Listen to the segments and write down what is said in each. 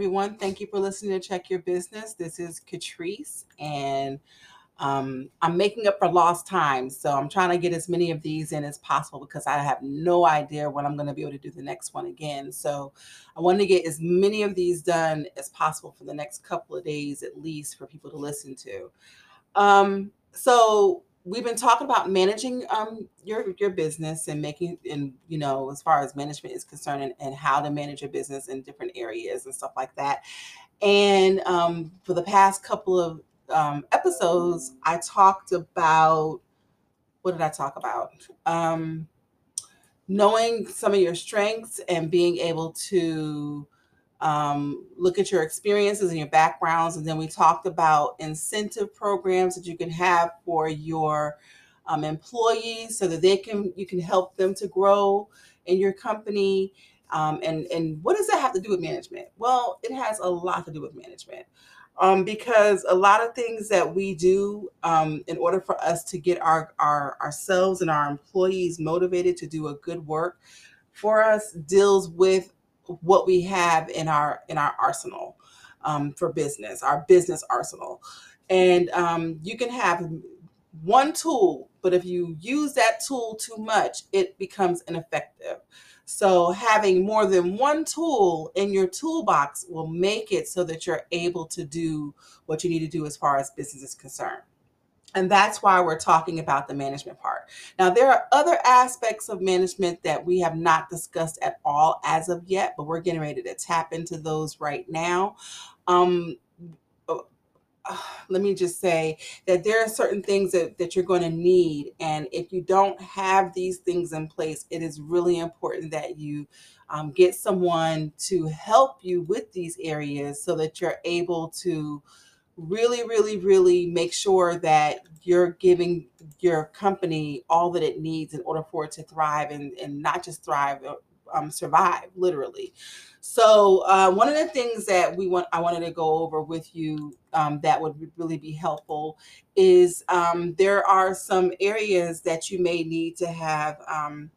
everyone. Thank you for listening to Check Your Business. This is Catrice, and um, I'm making up for lost time. So I'm trying to get as many of these in as possible because I have no idea when I'm going to be able to do the next one again. So I want to get as many of these done as possible for the next couple of days at least for people to listen to. Um, so we've been talking about managing um, your your business and making and you know as far as management is concerned and, and how to manage your business in different areas and stuff like that. And um, for the past couple of um, episodes i talked about what did i talk about? Um, knowing some of your strengths and being able to um, look at your experiences and your backgrounds. And then we talked about incentive programs that you can have for your um, employees so that they can you can help them to grow in your company. Um, and and what does that have to do with management? Well, it has a lot to do with management. Um, because a lot of things that we do um, in order for us to get our, our ourselves and our employees motivated to do a good work for us deals with what we have in our in our arsenal um, for business, our business arsenal. And um, you can have one tool, but if you use that tool too much, it becomes ineffective. So having more than one tool in your toolbox will make it so that you're able to do what you need to do as far as business is concerned. And that's why we're talking about the management part. Now, there are other aspects of management that we have not discussed at all as of yet, but we're getting ready to tap into those right now. Um, uh, let me just say that there are certain things that, that you're going to need. And if you don't have these things in place, it is really important that you um, get someone to help you with these areas so that you're able to really, really, really make sure that you're giving your company all that it needs in order for it to thrive and, and not just thrive, uh, um, survive, literally. So uh, one of the things that we want, I wanted to go over with you um, that would really be helpful is um, there are some areas that you may need to have um,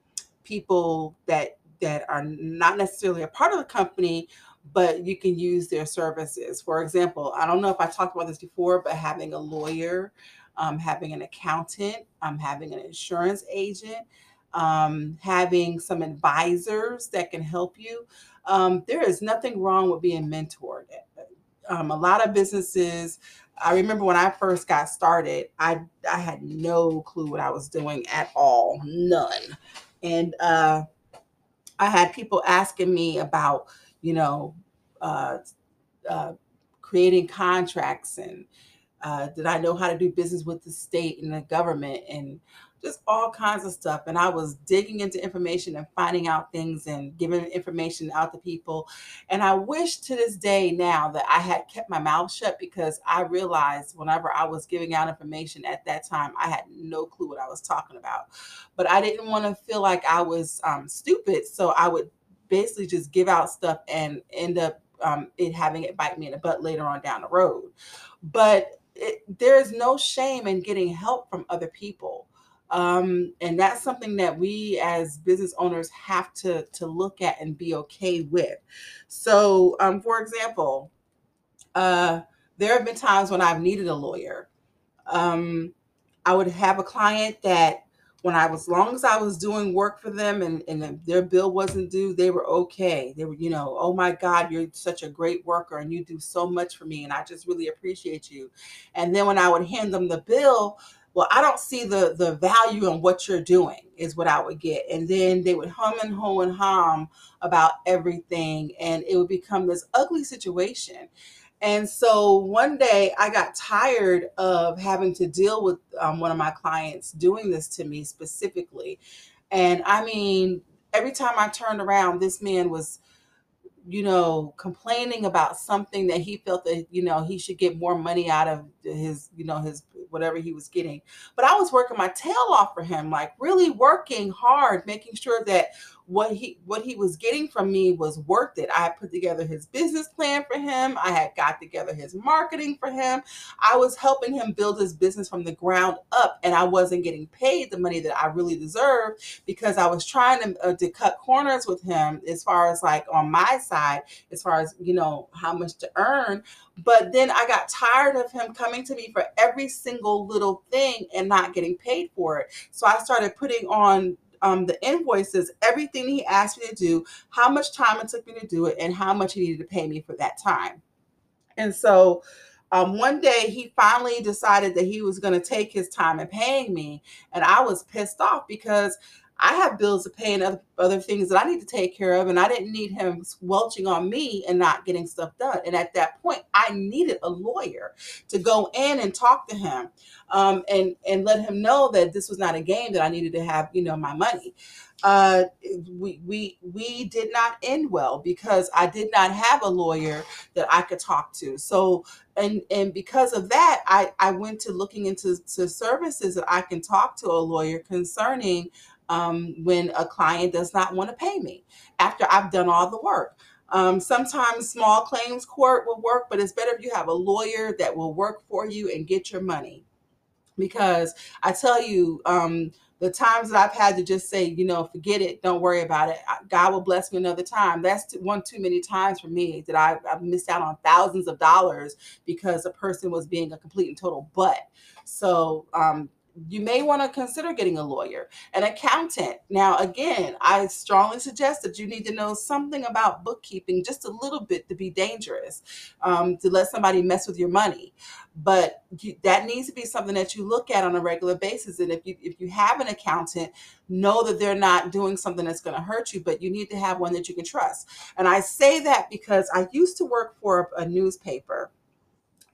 people that that are not necessarily a part of the company but you can use their services. For example, I don't know if I talked about this before, but having a lawyer, um, having an accountant, um, having an insurance agent, um, having some advisors that can help you. Um, there is nothing wrong with being mentored. Um, a lot of businesses, I remember when I first got started, I I had no clue what I was doing at all, none. And uh, I had people asking me about you know, uh, uh, creating contracts and uh, did I know how to do business with the state and the government and just all kinds of stuff. And I was digging into information and finding out things and giving information out to people. And I wish to this day now that I had kept my mouth shut because I realized whenever I was giving out information at that time, I had no clue what I was talking about. But I didn't want to feel like I was um, stupid. So I would basically just give out stuff and end up um, it having it bite me in the butt later on down the road. But it, there is no shame in getting help from other people. Um, and that's something that we as business owners have to, to look at and be okay with. So, um, for example, uh, there have been times when I've needed a lawyer. Um, I would have a client that when I was, as long as I was doing work for them and, and their bill wasn't due, they were okay. They were, you know, oh my God, you're such a great worker and you do so much for me. And I just really appreciate you. And then when I would hand them the bill, well, I don't see the the value in what you're doing, is what I would get. And then they would hum and ho and hum about everything. And it would become this ugly situation. And so one day I got tired of having to deal with um, one of my clients doing this to me specifically. And I mean, every time I turned around, this man was, you know, complaining about something that he felt that, you know, he should get more money out of his, you know, his whatever he was getting. But I was working my tail off for him, like really working hard, making sure that what he what he was getting from me was worth it. I had put together his business plan for him. I had got together his marketing for him. I was helping him build his business from the ground up and I wasn't getting paid the money that I really deserved because I was trying to, uh, to cut corners with him as far as like on my side as far as you know how much to earn but then I got tired of him coming to me for every single little thing and not getting paid for it. So I started putting on um, the invoices, everything he asked me to do, how much time it took me to do it, and how much he needed to pay me for that time. And so um, one day he finally decided that he was going to take his time in paying me. And I was pissed off because I have bills to pay and other, other things that I need to take care of. And I didn't need him welching on me and not getting stuff done. And at that point, I needed a lawyer to go in and talk to him um, and, and let him know that this was not a game that I needed to have, you know, my money. Uh, we, we, we did not end well because I did not have a lawyer that I could talk to. So, and, and because of that, I, I went to looking into to services that I can talk to a lawyer concerning um, when a client does not want to pay me after I've done all the work. Um, sometimes small claims court will work, but it's better if you have a lawyer that will work for you and get your money. Because I tell you, um, the times that I've had to just say, you know, forget it, don't worry about it. God will bless me another time. That's one too many times for me that I, I've missed out on thousands of dollars because a person was being a complete and total butt. So um, you may want to consider getting a lawyer, an accountant. Now, again, I strongly suggest that you need to know something about bookkeeping just a little bit to be dangerous, um, to let somebody mess with your money. But that needs to be something that you look at on a regular basis. And if you if you have an accountant, know that they're not doing something that's going to hurt you, but you need to have one that you can trust. And I say that because I used to work for a newspaper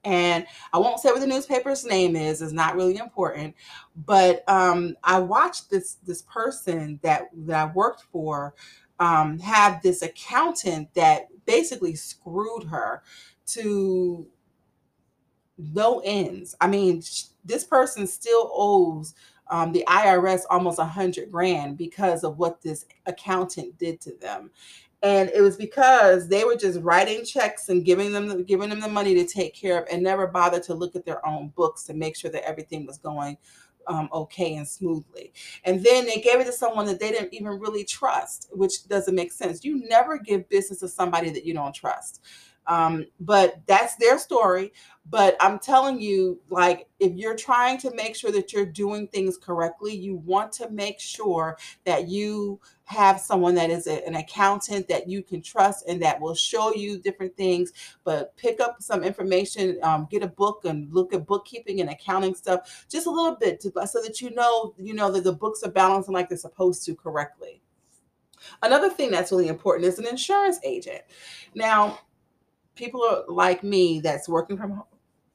and I won't say what the newspaper's name is, it's not really important. But um, I watched this this person that that I worked for um, have this accountant that basically screwed her to no ends. I mean, this person still owes um, the IRS almost a hundred grand because of what this accountant did to them and it was because they were just writing checks and giving them giving them the money to take care of and never bothered to look at their own books to make sure that everything was going um, okay and smoothly. And then they gave it to someone that they didn't even really trust which doesn't make sense. You never give business to somebody that you don't trust um, but that's their story. But I'm telling you, like, if you're trying to make sure that you're doing things correctly, you want to make sure that you have someone that is a, an accountant that you can trust and that will show you different things. But pick up some information, um, get a book and look at bookkeeping and accounting stuff just a little bit to, so that you know, you know, that the books are balancing like they're supposed to correctly. Another thing that's really important is an insurance agent. Now, people are like me that's working from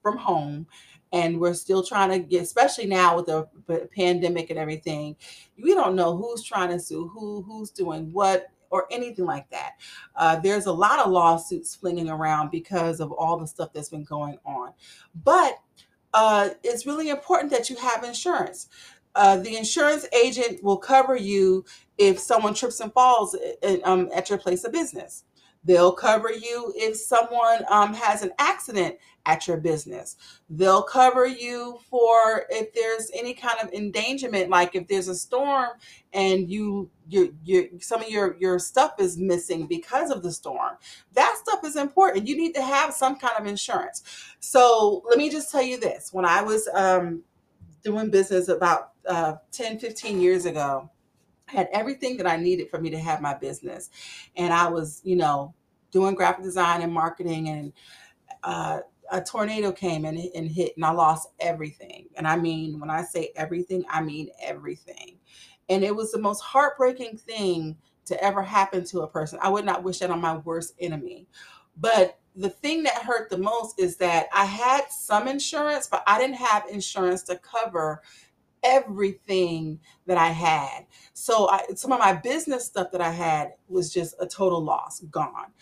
from home and we're still trying to get especially now with the pandemic and everything we don't know who's trying to sue who who's doing what or anything like that. Uh, there's a lot of lawsuits flinging around because of all the stuff that's been going on. But uh, it's really important that you have insurance. Uh, the insurance agent will cover you if someone trips and falls in, uh, um, at your place of business They'll cover you if someone um, has an accident at your business. They'll cover you for if there's any kind of endangerment, like if there's a storm and you you you some of your your stuff is missing because of the storm. That stuff is important. You need to have some kind of insurance. So let me just tell you this: when I was um, doing business about uh, 10, 15 years ago, had everything that I needed for me to have my business. And I was, you know, doing graphic design and marketing and uh, a tornado came and, and hit and I lost everything. And I mean, when I say everything, I mean everything. And it was the most heartbreaking thing to ever happen to a person. I would not wish that on my worst enemy. But the thing that hurt the most is that I had some insurance, but I didn't have insurance to cover everything that I had. So I, some of my business stuff that I had was just a total loss, gone.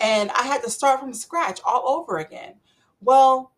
And I had to start from scratch all over again. Well,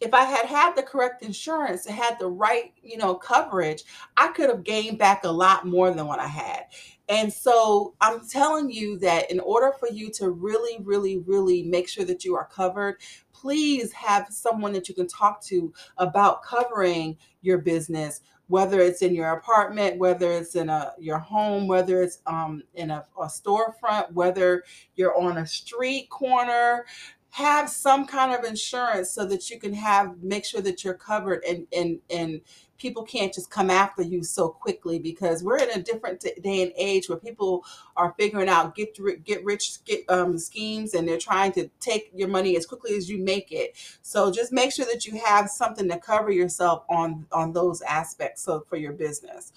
if I had had the correct insurance had the right, you know, coverage, I could have gained back a lot more than what I had. And so I'm telling you that in order for you to really, really, really make sure that you are covered, please have someone that you can talk to about covering your business whether it's in your apartment, whether it's in a your home, whether it's um, in a, a storefront, whether you're on a street corner, have some kind of insurance so that you can have make sure that you're covered and and and people can't just come after you so quickly because we're in a different day and age where people are figuring out get get rich get um, schemes and they're trying to take your money as quickly as you make it. So just make sure that you have something to cover yourself on on those aspects so for your business.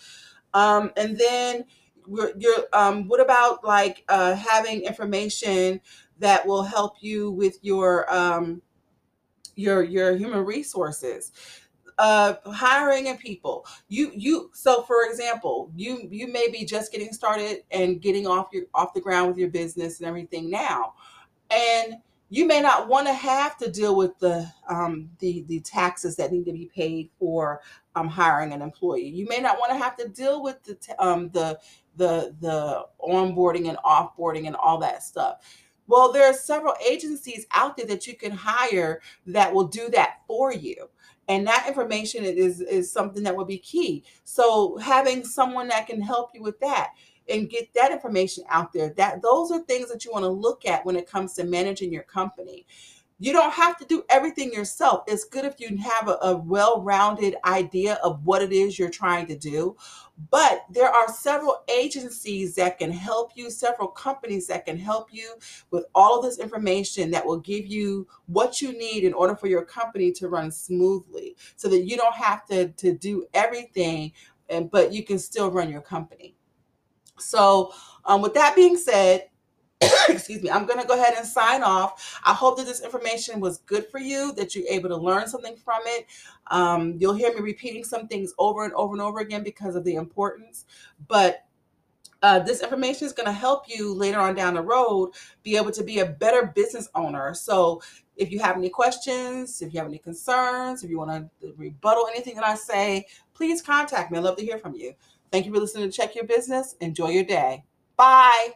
Um, and then you're um, what about like uh, having information that will help you with your um, your your human resources uh hiring and people you you so for example you you may be just getting started and getting off your off the ground with your business and everything now and you may not want to have to deal with the um, the the taxes that need to be paid for um, hiring an employee. You may not want to have to deal with the um, the the the onboarding and offboarding and all that stuff. Well, there are several agencies out there that you can hire that will do that for you. And that information is, is something that will be key. So having someone that can help you with that and get that information out there, that those are things that you want to look at when it comes to managing your company. You don't have to do everything yourself. It's good if you have a, a well rounded idea of what it is you're trying to do. But there are several agencies that can help you, several companies that can help you with all of this information that will give you what you need in order for your company to run smoothly so that you don't have to, to do everything, and, but you can still run your company. So, um, with that being said, excuse me, I'm going to go ahead and sign off. I hope that this information was good for you, that you're able to learn something from it. Um, you'll hear me repeating some things over and over and over again because of the importance. But uh, this information is going to help you later on down the road be able to be a better business owner. So if you have any questions, if you have any concerns, if you want to rebuttal anything that I say, please contact me. I'd love to hear from you. Thank you for listening to Check Your Business. Enjoy your day. Bye.